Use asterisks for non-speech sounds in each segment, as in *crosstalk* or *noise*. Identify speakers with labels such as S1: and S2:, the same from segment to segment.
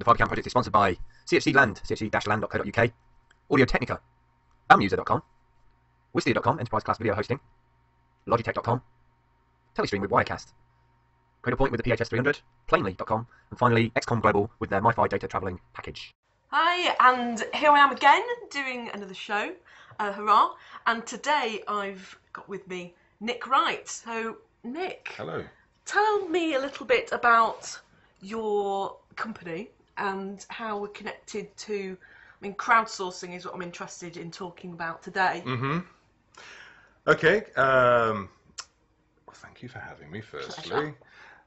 S1: The Fibre Camp project is sponsored by CFC Land, cfc-land.co.uk, Audio Technica, Bambuser.com, Wistia.com, enterprise class video hosting, Logitech.com, Telestream with Wirecast, Cradlepoint with the PHS300, Plainly.com, and finally XCOM Global with their MiFi data travelling package.
S2: Hi, and here I am again doing another show. Uh, hurrah! And today I've got with me Nick Wright. So, Nick,
S3: Hello.
S2: tell me a little bit about your company and how we're connected to. I mean, crowdsourcing is what I'm interested in talking about today.
S3: Mm-hmm. Okay. Um, well, thank you for having me. Firstly,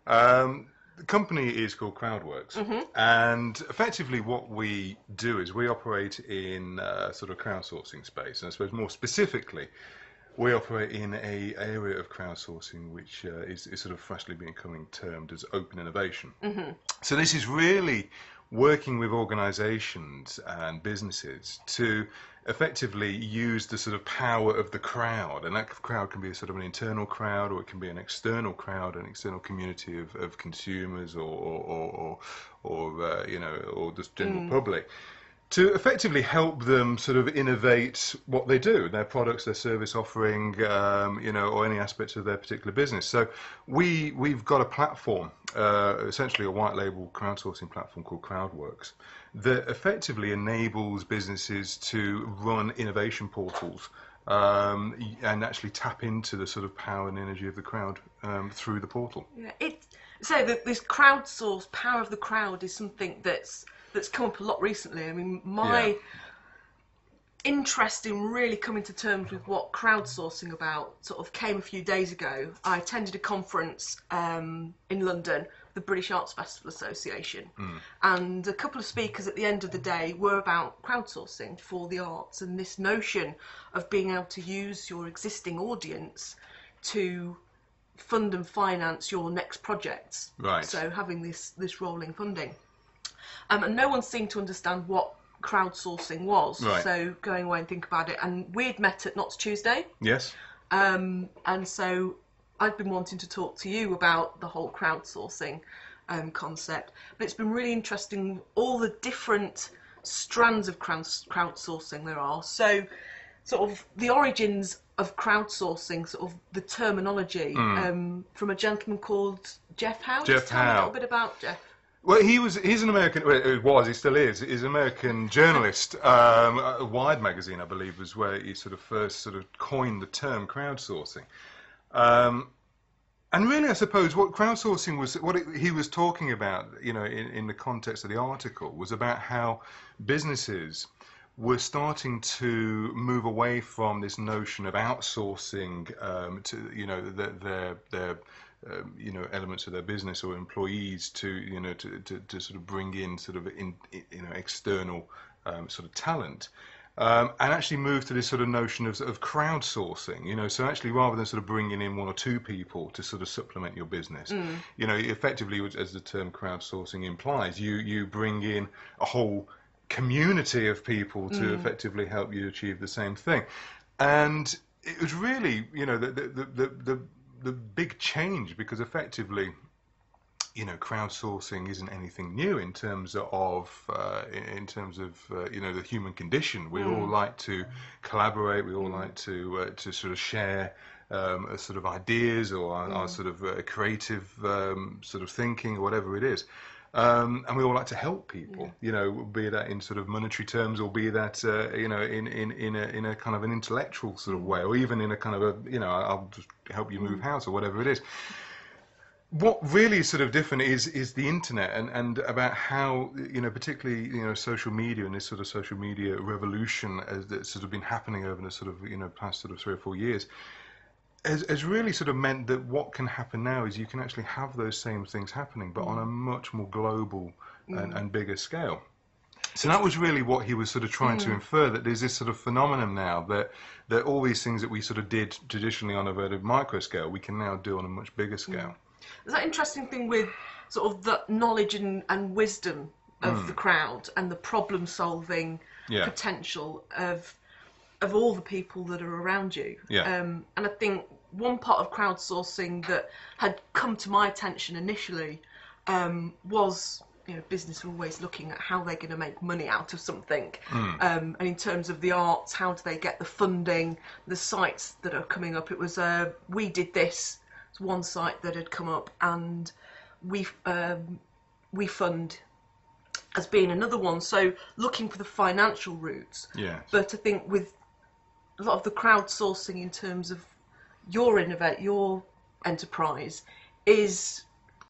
S3: um, the company is called Crowdworks,
S2: Mm-hmm.
S3: and effectively, what we do is we operate in uh, sort of crowdsourcing space, and I suppose more specifically. We operate in a area of crowdsourcing which uh, is, is sort of freshly becoming termed as open innovation. Mm-hmm. So this is really working with organisations and businesses to effectively use the sort of power of the crowd, and that crowd can be a sort of an internal crowd, or it can be an external crowd, an external community of, of consumers, or or or, or, or uh, you know, or just general public. To effectively help them sort of innovate what they do, their products, their service offering, um, you know, or any aspects of their particular business. So we we've got a platform, uh, essentially a white label crowdsourcing platform called Crowdworks, that effectively enables businesses to run innovation portals um, and actually tap into the sort of power and energy of the crowd um, through the portal.
S2: Yeah, it so the, this crowdsource power of the crowd is something that's that's come up a lot recently. I mean, my
S3: Yeah.
S2: Interest in really coming to terms with what crowdsourcing about sort of came a few days ago. I attended a conference um, in London, the British Arts Festival Association, and a couple of speakers at the end of the day were about crowdsourcing for the arts and this notion of being able to use your existing audience to fund and finance your next projects.
S3: Right.
S2: So having this this rolling funding. Um, and no one seemed to understand what crowdsourcing was.
S3: Right.
S2: So going away and think about it. And we'd met at Knots Tuesday.
S3: Yes.
S2: Um, and so I've been wanting to talk to you about the whole crowdsourcing um, concept. But it's been really interesting all the different strands of crowd- crowdsourcing there are. So, sort of the origins of crowdsourcing, sort of the terminology um, from a gentleman called Jeff Howe.
S3: Jeff
S2: me a little bit about Jeff.
S3: Well, he was. He's an American. Well, he was. He still is. He's an American journalist. *laughs* Um, uh, Wired magazine, I believe, was where he sort of first sort of coined the term crowdsourcing. Um, and really, I suppose what crowdsourcing was, what it, he was talking about, you know, in, in the context of the article, was about how businesses were starting to move away from this notion of outsourcing um, to, you know, their their, their um, you know elements of their business or employees to you know to, to, to sort of bring in sort of in, you know external um, sort of talent um, and actually move to this sort of notion of, of crowdsourcing you know. So actually rather than sort of bringing in one or two people to sort of supplement your business you know effectively as the term crowdsourcing implies you you bring in a whole community of people to effectively help you achieve the same thing. And it was really you know the the the, the, the the big change because effectively you know crowdsourcing isn't anything new in terms of uh, in, terms of uh, you know the human condition. We all like to collaborate. We all like to uh, to sort of share um, sort of ideas or our, our sort of uh, creative um, sort of thinking or whatever it is. Um, and we all like to help people, you know, be that in sort of monetary terms, or be that uh, you know in, in, in a in a kind of an intellectual sort of way, or even in a kind of a you know I'll just help you move house or whatever it is. What really is sort of different is is the internet and, and about how you know particularly you know social media and this sort of social media revolution as that's sort of been happening over the sort of you know past sort of three or four years has, has really sort of meant that what can happen now is you can actually have those same things happening, but on mm. a much more global and, mm. and bigger scale. So that was really what he was sort of trying to infer that there's this sort of phenomenon now that that all these things that we sort of did traditionally on a very micro scale, we can now do on a much bigger scale.
S2: There's that interesting thing with sort of the knowledge and, and wisdom of
S3: Hmm.
S2: the crowd and the problem solving
S3: Yeah.
S2: potential of of all the people that are around you.
S3: Yeah.
S2: Um, and I think one part of crowdsourcing that had come to my attention initially um, was you know business are always looking at how they're going to make money out of something,
S3: Hmm.
S2: um, and in terms of the arts, how do they get the funding, the sites that are coming up. It was uh, we did this. It's one site that had come up, and we um, we fund as being another one. So looking for the financial routes.
S3: Yes.
S2: But I think with a lot of the crowdsourcing in terms of your innovate your enterprise is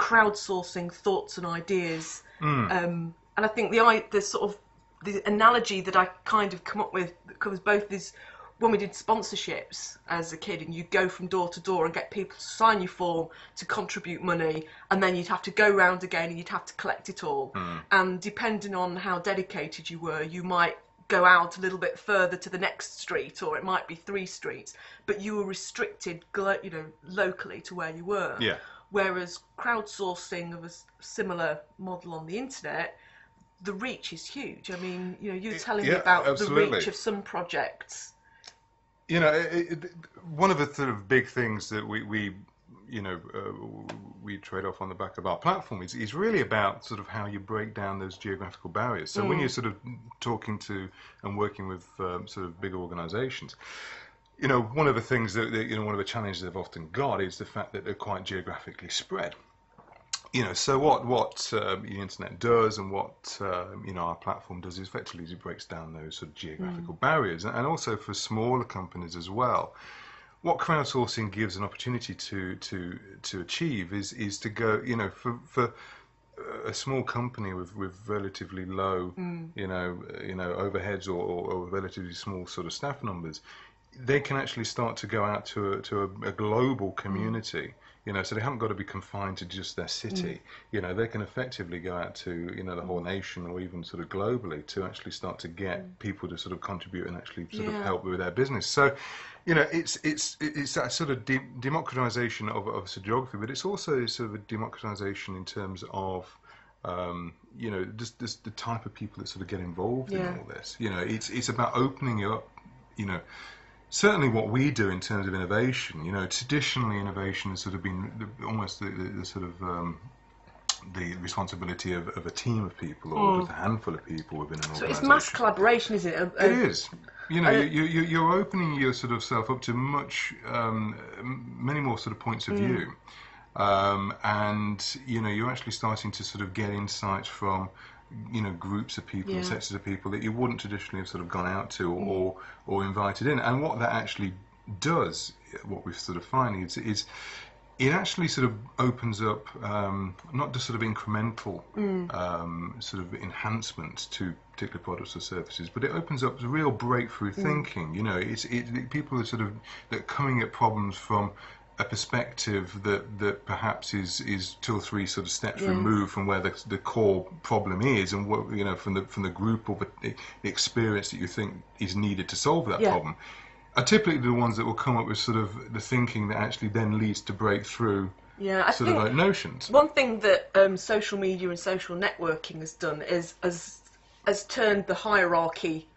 S2: crowdsourcing thoughts and ideas. Um, and I think the the sort of the analogy that I kind of come up with that covers both is when we did sponsorships as a kid and you'd go from door to door and get people to sign your form to contribute money and then you'd have to go round again and you'd have to collect it all and depending on how dedicated you were you might go out a little bit further to the next street or it might be three streets but you were restricted you know locally to where you were
S3: Yeah.
S2: Whereas crowdsourcing of a similar model on the internet the reach is huge. I mean you know you're telling me
S3: yeah,
S2: about the reach of some projects.
S3: You know, it, it, one of the sort of big things that we, we you know, uh, we trade off on the back of our platform is, is really about sort of how you break down those geographical barriers. So when you're sort of talking to and working with um, sort of bigger organizations, you know, one of the things that, that, you know, one of the challenges they've often got is the fact that they're quite geographically spread. You know, so what what um, the internet does and what um, you know our platform does is effectively it breaks down those sort of geographical barriers, and also for smaller companies as well. What crowdsourcing gives an opportunity to to to achieve is is to go, you know, for for a small company with, with relatively low, you know, you know, overheads or, or, or relatively small sort of staff numbers, they can actually start to go out to a, to a, a global community. You know, so they haven't got to be confined to just their city. You know, they can effectively go out to you know the whole nation or even sort of globally to actually start to get people to sort of contribute and actually sort of help with their business. So, you know, it's it's it's that sort of de- democratization of of of geography, but it's also sort of a democratization in terms of um, you know, just, just the type of people that sort of get involved
S2: Yeah.
S3: in all this. You know, it's it's about opening up. You know, certainly what we do in terms of innovation. You know, traditionally innovation has sort of been almost the, the, the sort of um, the responsibility of, of a team of people or just a handful of people within an organisation.
S2: so it's mass collaboration isn't it A- a-
S3: is. You know, you, you, you're opening your sort of self up to much, um, many more sort of points of view. Um, and, you know, you're actually starting to sort of get insights from, you know, groups of people and
S2: Yeah.
S3: sectors of people that you wouldn't traditionally have sort of gone out to or, or, or invited in. And what that actually does, what we've sort of finding is, is it actually sort of opens up um, not just sort of incremental um, sort of enhancements to particular products or services, but it opens up real breakthrough thinking. You know, it's it, people are sort of coming at problems from a perspective that that perhaps is is two or three sort of steps
S2: Yeah.
S3: removed from where the, the core problem is, and what you know from the from the group or the, the experience that you think is needed to solve that
S2: Yeah.
S3: problem are typically the ones that will come up with sort of the thinking that actually then leads to breakthrough
S2: yeah i
S3: sort
S2: think
S3: of like notions.
S2: one thing that um, social media and social networking has done is has has turned the hierarchy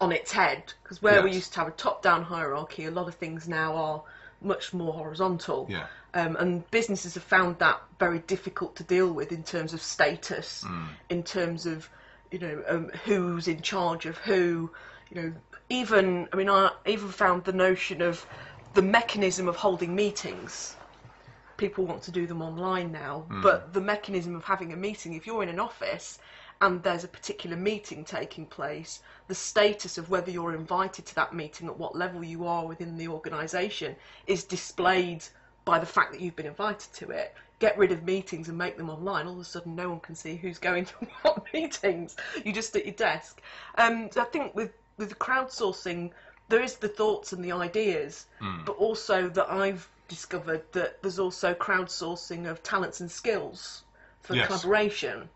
S2: on its head because where we used to have a top-down hierarchy a lot of things now are much more horizontal
S3: Yeah.
S2: um, and businesses have found that very difficult to deal with in terms of status
S3: Mm.
S2: in terms of you know um, who's in charge of who you know even i mean i even found the notion of the mechanism of holding meetings people want to do them online now, but the mechanism of having a meeting, if you're in an office and there's a particular meeting taking place, the status of whether you're invited to that meeting, at what level you are within the organisation, is displayed by the fact that you've been invited to it. Get rid of meetings and make them online. All of a sudden, no one can see who's going to *laughs* what meetings. You're just at your desk. Um, I think with with the crowdsourcing, there is the thoughts and the ideas, but also that I've discovered that there's also crowdsourcing of talents and skills for
S3: Yes.
S2: collaboration,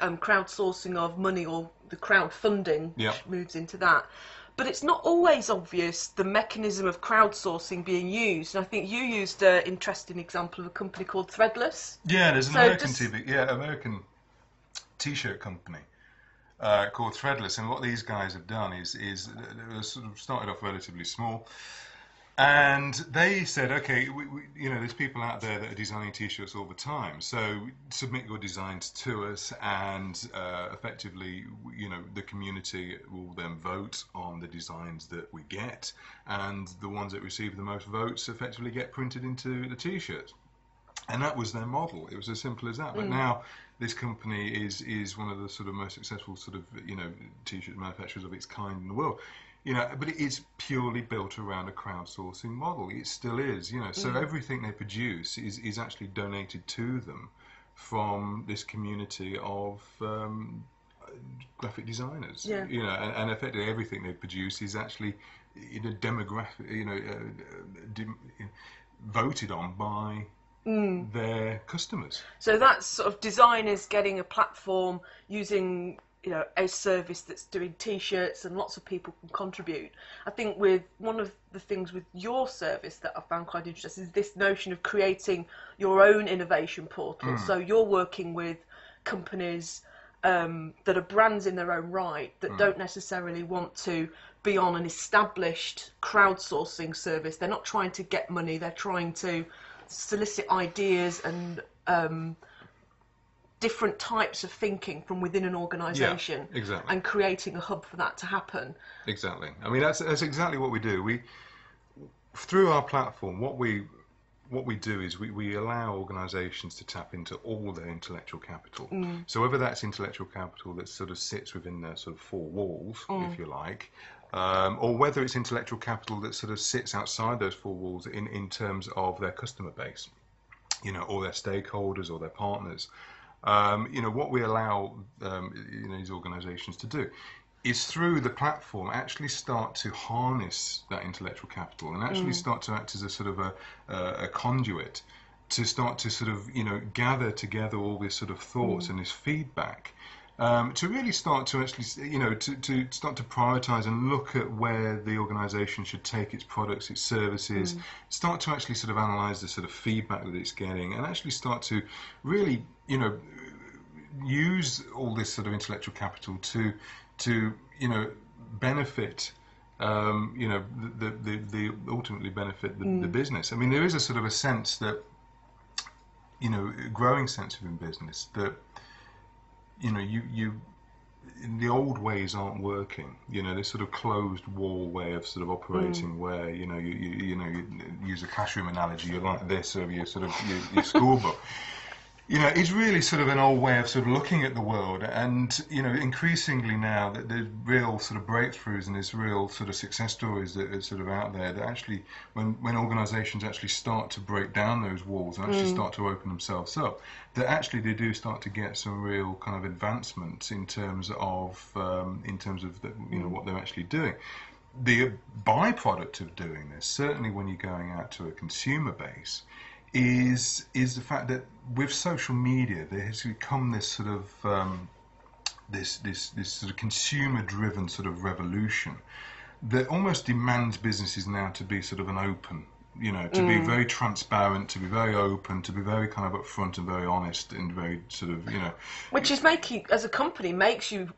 S2: um, crowdsourcing of money or the crowdfunding,
S3: Yeah.
S2: which moves into that. But it's not always obvious the mechanism of crowdsourcing being used. And I think you used an interesting example of a company called Threadless.
S3: Yeah, there's an
S2: So
S3: American
S2: just-
S3: TV, yeah, American T-shirt company uh, called Threadless, and what these guys have done is is were sort of started off relatively small, And they said, okay, we, we, you know, there's people out there that are designing T-shirts all the time. So submit your designs to us, and uh, effectively, you know, the community will then vote on the designs that we get, and the ones that receive the most votes effectively get printed into the T-shirt. And that was their model. It was as simple as that. But now this company is is one of the sort of most successful sort of you know T-shirt manufacturers of its kind in the world you know, but it is purely built around a crowdsourcing model. It still is, you know. So everything they produce is, is actually donated to them from this community of um, graphic designers.
S2: Yeah.
S3: You know, and, and effectively everything they produce is actually in a demographic, you know, uh, dem- voted on by their customers.
S2: So that's sort of designers getting a platform using you know a service that's doing t-shirts and lots of people can contribute. I think with one of the things with your service that I found quite interesting is this notion of creating your own innovation portal. So you're working with companies um, that are brands in their own right that don't necessarily want to be on an established crowdsourcing service. They're not trying to get money. They're trying to solicit ideas and um, different types of thinking from within an organisation
S3: exactly.
S2: and creating a hub for that to happen.
S3: Exactly. I mean, that's that's exactly what we do. We through our platform, what we what we do is we, we allow organisations to tap into all their intellectual capital. So whether that's intellectual capital that sort of sits within their sort of four walls, if you like, um, or whether it's intellectual capital that sort of sits outside those four walls in, in terms of their customer base, you know, or their stakeholders or their partners. Um, you know, what we allow um, you know, these organisations to do is through the platform actually start to harness that intellectual capital and actually start to act as a sort of a, a, a conduit to start to sort of you know gather together all this sort of thoughts and this feedback um, to really start to actually you know to, to start to prioritize and look at where the organization should take its products its services start to actually sort of analyze the sort of feedback that it's getting and actually start to really you know use all this sort of intellectual capital to to you know benefit um, you know the, the, the ultimately benefit the, the business. I mean, there is a sort of a sense that you know growing sense of within business that you know you you the old ways aren't working. You know, this sort of closed wall way of sort of operating, mm. where you know you, you you know you use a classroom analogy. You're like this over your sort of your, your school book you know, it's really sort of an old way of sort of looking at the world, and you know, increasingly now that there's real sort of breakthroughs and there's real sort of success stories that are sort of out there. That actually, when when organisations actually start to break down those walls and actually start to open themselves up, that actually they do start to get some real kind of advancements in terms of um, in terms of the, you know what they're actually doing. The byproduct of doing this, certainly when you're going out to a consumer base, is is the fact that with social media there has become this sort of um, this this this sort of consumer driven sort of revolution that almost demands businesses now to be sort of an open you know to be very transparent to be very open to be very kind of upfront and very honest and very sort of you know
S2: Which is making, as a company, makes you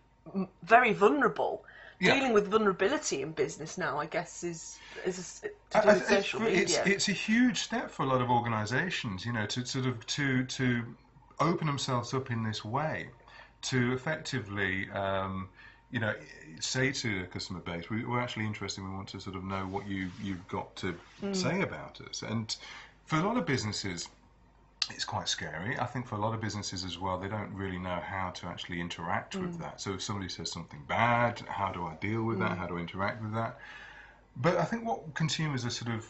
S2: very vulnerable.
S3: Yeah.
S2: Dealing with vulnerability in business now, I guess, is is a to do with social media.
S3: It's, it's a huge step for a lot of organisations, you know, to sort of to to open themselves up in this way, to effectively, um, you know, say to the customer base, we, we're actually interested. We want to sort of know what you you've got to
S2: Mm.
S3: say about us. And for a lot of businesses, it's quite scary. I think for a lot of businesses as well, they don't really know how to actually interact
S2: Mm.
S3: with that. So if somebody says something bad, how do I deal with
S2: Mm.
S3: that? How do I interact with that? But I think what consumers are sort of,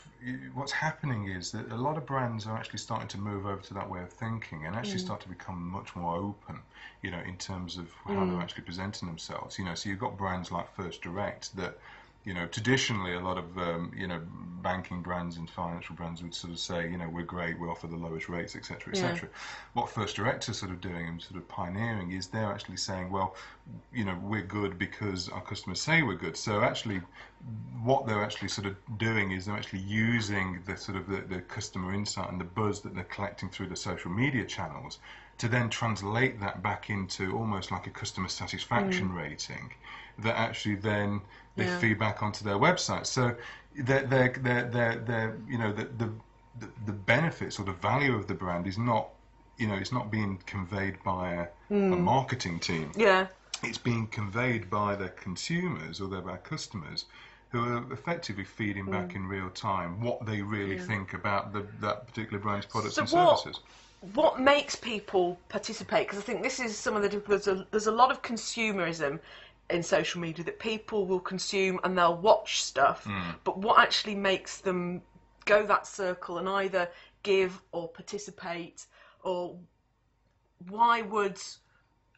S3: what's happening is that a lot of brands are actually starting to move over to that way of thinking and actually start to become much more open, you know, in terms of how they're actually presenting themselves. You know, so you've got brands like First Direct that, you know, traditionally a lot of, um, you know, banking brands and financial brands would sort of say, you know, we're great, we offer the lowest rates, etc.,
S2: Yeah.
S3: etc. What First Direct are sort of doing and sort of pioneering is they're actually saying, well, you know, we're good because our customers say we're good. So actually, what they're actually sort of doing is they're actually using the sort of the, the customer insight and the buzz that they're collecting through the social media channels to then translate that back into almost like a customer satisfaction rating that actually then they
S2: Yeah.
S3: feed back onto their website. So they're, they're, they're, they're, they're you know, the, the, the, benefits or the value of the brand is not, you know, it's not being conveyed by a, a marketing team
S2: Yeah.
S3: it's being conveyed by their consumers or their, customers who are effectively feeding
S2: Mm.
S3: back in real time what they really think about the, that particular brand's products
S2: So
S3: and
S2: what-
S3: services.
S2: what makes people participate? Because I think this is some of the there's a, there's a lot of consumerism in social media that people will consume and they'll watch stuff, hmm. but what actually makes them go that circle and either give or participate, or why would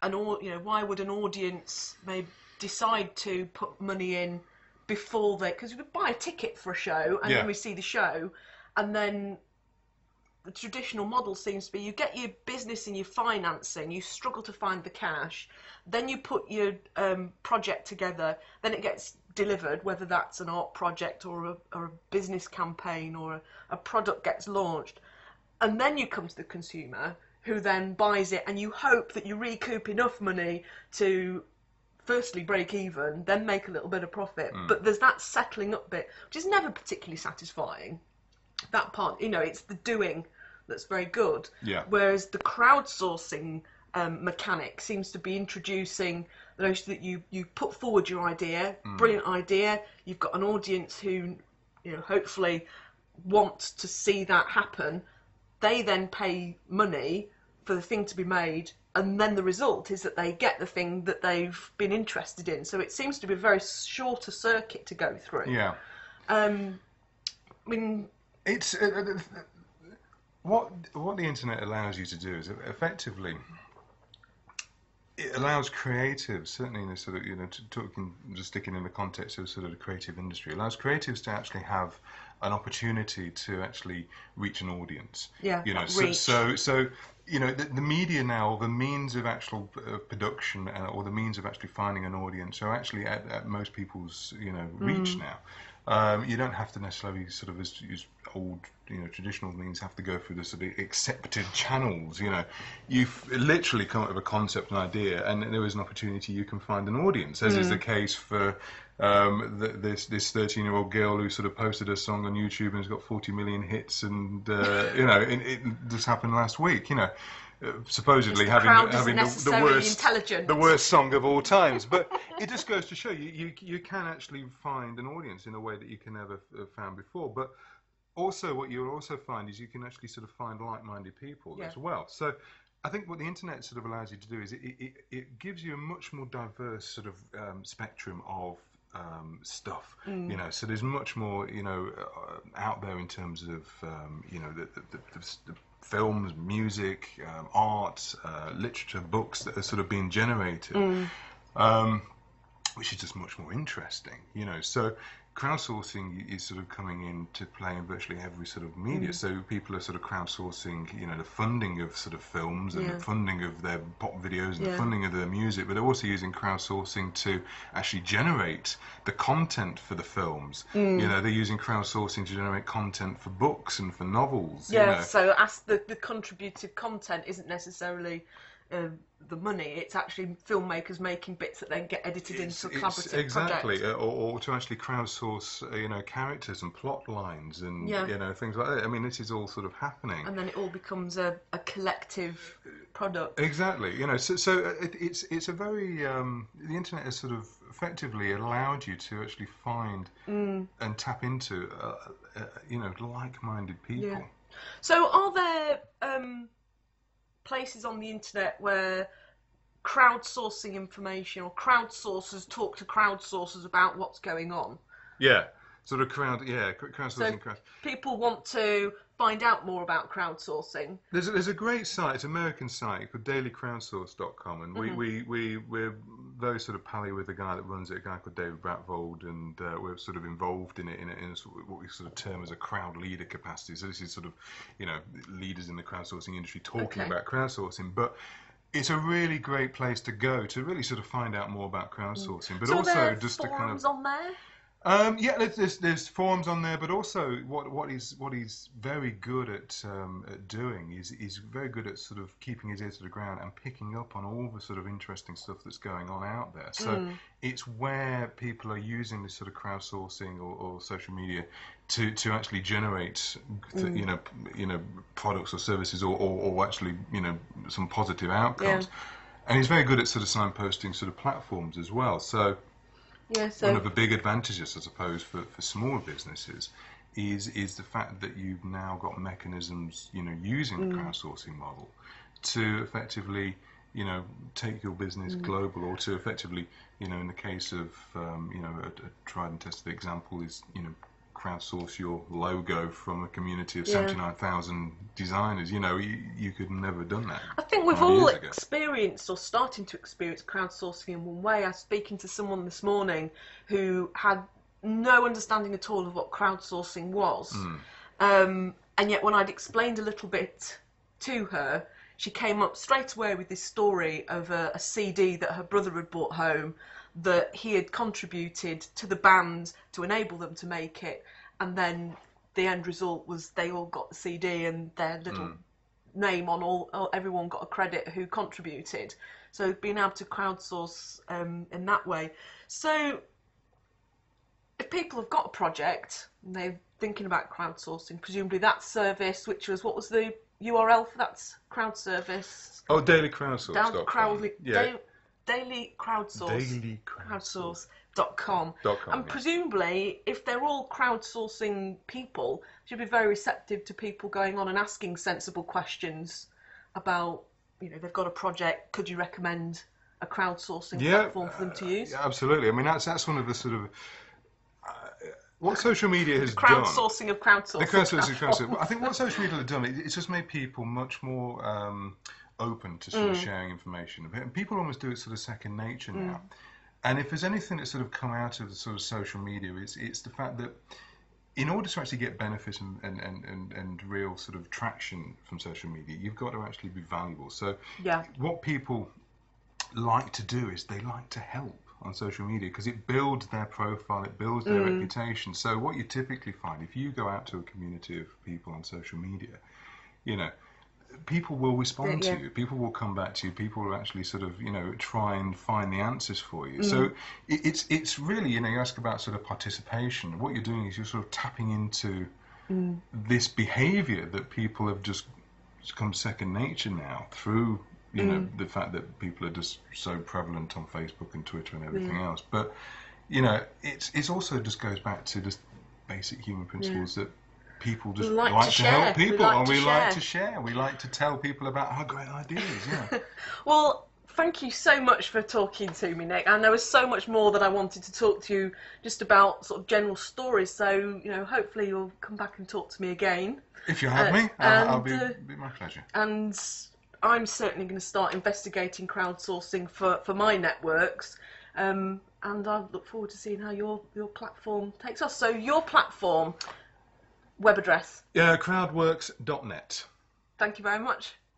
S2: an you know why would an audience may decide to put money in before they because we buy a ticket for a show and
S3: Yeah.
S2: then we see the show and then the traditional model seems to be you get your business and your financing, you struggle to find the cash, then you put your um, project together, then it gets delivered, whether that's an art project or a, or a business campaign or a, a product gets launched, and then you come to the consumer who then buys it, and you hope that you recoup enough money to firstly break even, then make a little bit of profit. But there's that settling up bit, which is never particularly satisfying that part, you know, it's the doing that's very good.
S3: Yeah.
S2: Whereas the crowdsourcing um, mechanic seems to be introducing the notion that you you put forward your idea, brilliant idea. You've got an audience who, you know, hopefully want to see that happen. They then pay money for the thing to be made. And then the result is that they get the thing that they've been interested in. So it seems to be a very shorter circuit to go through.
S3: Yeah.
S2: Um, I mean,
S3: It's uh, uh, what what the internet allows you to do is effectively it allows creatives, certainly in a sort of you know talking just sticking in the context of sort of the creative industry, allows creatives to actually have an opportunity to actually reach an audience.
S2: Yeah,
S3: you know, so, so so you know the, the media now, the means of actual uh, production uh, or the means of actually finding an audience are actually at, at most people's you know reach
S2: Mm.
S3: now. Um, you don't have to necessarily sort of as use old, you know, traditional means have to go through the sort of accepted channels. You know, you've literally come up with a concept, an idea, and there is an opportunity you can find an audience, as is the case for um, th this this 13 year old girl who sort of posted a song on YouTube and has got 40 million hits, and uh, *laughs* you know, it, it just happened last week. You know. Uh, supposedly
S2: The
S3: having having the, the worst the worst song of all times. But *laughs* it just goes to show you, you you can actually find an audience in a way that you can never have found before. But also, what you'll also find is you can actually sort of find like-minded people
S2: Yeah.
S3: as well. So. I think what the internet sort of allows you to do is it, it, it gives you a much more diverse sort of um, spectrum of um, stuff.
S2: Mm.
S3: You know, so there's much more you know uh, out there in terms of um, you know the, the, the, the, the films, music, um, art, uh, literature, books that are sort of being generated, um, which is just much more interesting. You know, so crowdsourcing is sort of coming into play in virtually every sort of media. So people are sort of crowdsourcing, you know, the funding of sort of films and
S2: Yeah.
S3: the funding of their pop videos and the funding of their music, but they're also using crowdsourcing to actually generate the content for the films.
S2: Mm.
S3: You know, they're using crowdsourcing to generate content for books and for novels.
S2: Yeah,
S3: you know.
S2: so as the, the contributive content isn't necessarily uh, the money, it's actually filmmakers making bits that then get edited
S3: It's-
S2: into a collaborative
S3: exactly,
S2: project.
S3: or, or to actually crowdsource, uh, you know, characters and plot lines and
S2: Yeah.
S3: you know things like that. I mean, this is all sort of happening.
S2: And then it all becomes a, a collective product.
S3: Exactly, you know, so, so uh, it, it's it's a very um, the internet has sort of effectively allowed you to actually find
S2: Mm.
S3: and tap into, uh, uh, you know, like-minded people.
S2: Yeah. So, are there um, places on the internet where crowdsourcing information or crowdsourcers talk to crowdsourcers about what's going on?
S3: Yeah, sort of crowd, yeah, cr- crowdsourcing.
S2: So-
S3: crowd.
S2: People want to find out more about crowdsourcing.
S3: There's a, there's a great site, it's an American site called dailycrowdsource.com, and
S2: Mm-hmm.
S3: we, we, we, we're very sort of pally with the guy that runs it, a guy called David Bratvold, and uh, we're sort of involved in it in, a, in a, what we sort of term as a crowd leader capacity. So this is sort of, you know, leaders in the crowdsourcing industry talking
S2: Okay.
S3: about crowdsourcing, but it's a really great place to go to really sort of find out more about crowdsourcing, but
S2: so
S3: also just to kind of
S2: on there?
S3: Um, yeah, there's, there's there's forums on there, but also what what he's what he's very good at um, at doing is he's very good at sort of keeping his ear to the ground and picking up on all the sort of interesting stuff that's going on out there. So it's where people are using this sort of crowdsourcing or, or social media to, to actually generate th- you know you know products or services or, or, or actually you know some positive outcomes. And he's very good at sort of signposting sort of platforms as well. So
S2: Yeah,
S3: one of the big advantages, I suppose, for, for smaller businesses is is the fact that you've now got mechanisms, you know, using
S2: Mm.
S3: the crowdsourcing model to effectively, you know, take your business
S2: Mm.
S3: global, or to effectively, you know, in the case of, um, you know, a, a tried and tested example is, you know, crowdsource your logo from a community of
S2: Yeah.
S3: 79,000 designers. You know, you, you could never have done that.
S2: I think we've all
S3: years ago.
S2: experienced or starting to experience crowdsourcing in one way. I was speaking to someone this morning who had no understanding at all of what crowdsourcing was.
S3: Hmm.
S2: Um, and yet, when I'd explained a little bit to her, she came up straight away with this story of a, a CD that her brother had brought home that he had contributed to the band to enable them to make it. And then the end result was they all got the CD and their little name on all, everyone got a credit who contributed so being able to crowdsource um, in that way so if people have got a project and they're thinking about crowdsourcing presumably that service which was what was the url for that crowd service
S3: Oh, dailycrowdsource.
S2: down crowdly
S3: Yeah.
S2: Daily crowdsource
S3: Daily crowdsource. Dot com,
S2: and
S3: yeah.
S2: presumably if they're all crowdsourcing people should be very receptive to people going on and asking sensible questions about you know they've got a project could you recommend a crowdsourcing
S3: Yeah,
S2: platform for them to use
S3: Yeah, absolutely. I mean, that's that's one of the sort of uh, what social media has done.
S2: crowdsourcing of crowdsourcing
S3: The crowdsourcing,
S2: platforms.
S3: crowdsourcing. I think what social media has done, it, it's just made people much more um, open to sort of
S2: Mm.
S3: sharing information. And people almost do it sort of second nature
S2: Mm.
S3: now. And if there's anything that's sort of come out of the sort of social media, it's it's the fact that in order to actually get benefit and, and, and, and, and real sort of traction from social media, you've got to actually be valuable. So
S2: Yeah.
S3: what people like to do is they like to help on social media because it builds their profile, it builds their
S2: Mm.
S3: reputation. So what you typically find if you go out to a community of people on social media, you know, people will respond
S2: Yeah.
S3: to you. People will come back to you. People will actually sort of, you know, try and find the answers for you.
S2: Mm.
S3: So it, it's it's really, you know, you ask about sort of participation. What you're doing is you're sort of tapping into
S2: Mm.
S3: this behaviour that people have just become second nature now through you know
S2: Mm.
S3: the fact that people are just so prevalent on Facebook and Twitter and everything else. But you know, it's it's also just goes back to just basic human principles that people just
S2: like
S3: like,
S2: to
S3: to,
S2: share.
S3: help people
S2: like
S3: and we like to share. We like to tell people about our great ideas. Yeah. *laughs*
S2: Well, thank you so much for talking to me, Nick. And there was so much more that I wanted to talk to you just about sort of general stories. So, you know, hopefully you'll come back and talk to me again.
S3: if you have
S2: Uh,
S3: me, I'll, I'll be,
S2: uh,
S3: be my pleasure.
S2: And I'm certainly going to start investigating crowdsourcing for, for my networks. Um, and I look forward to seeing how your, your platform takes off. So, your platform, web address.
S3: Yeah, crowdworks.net.
S2: Thank you very much.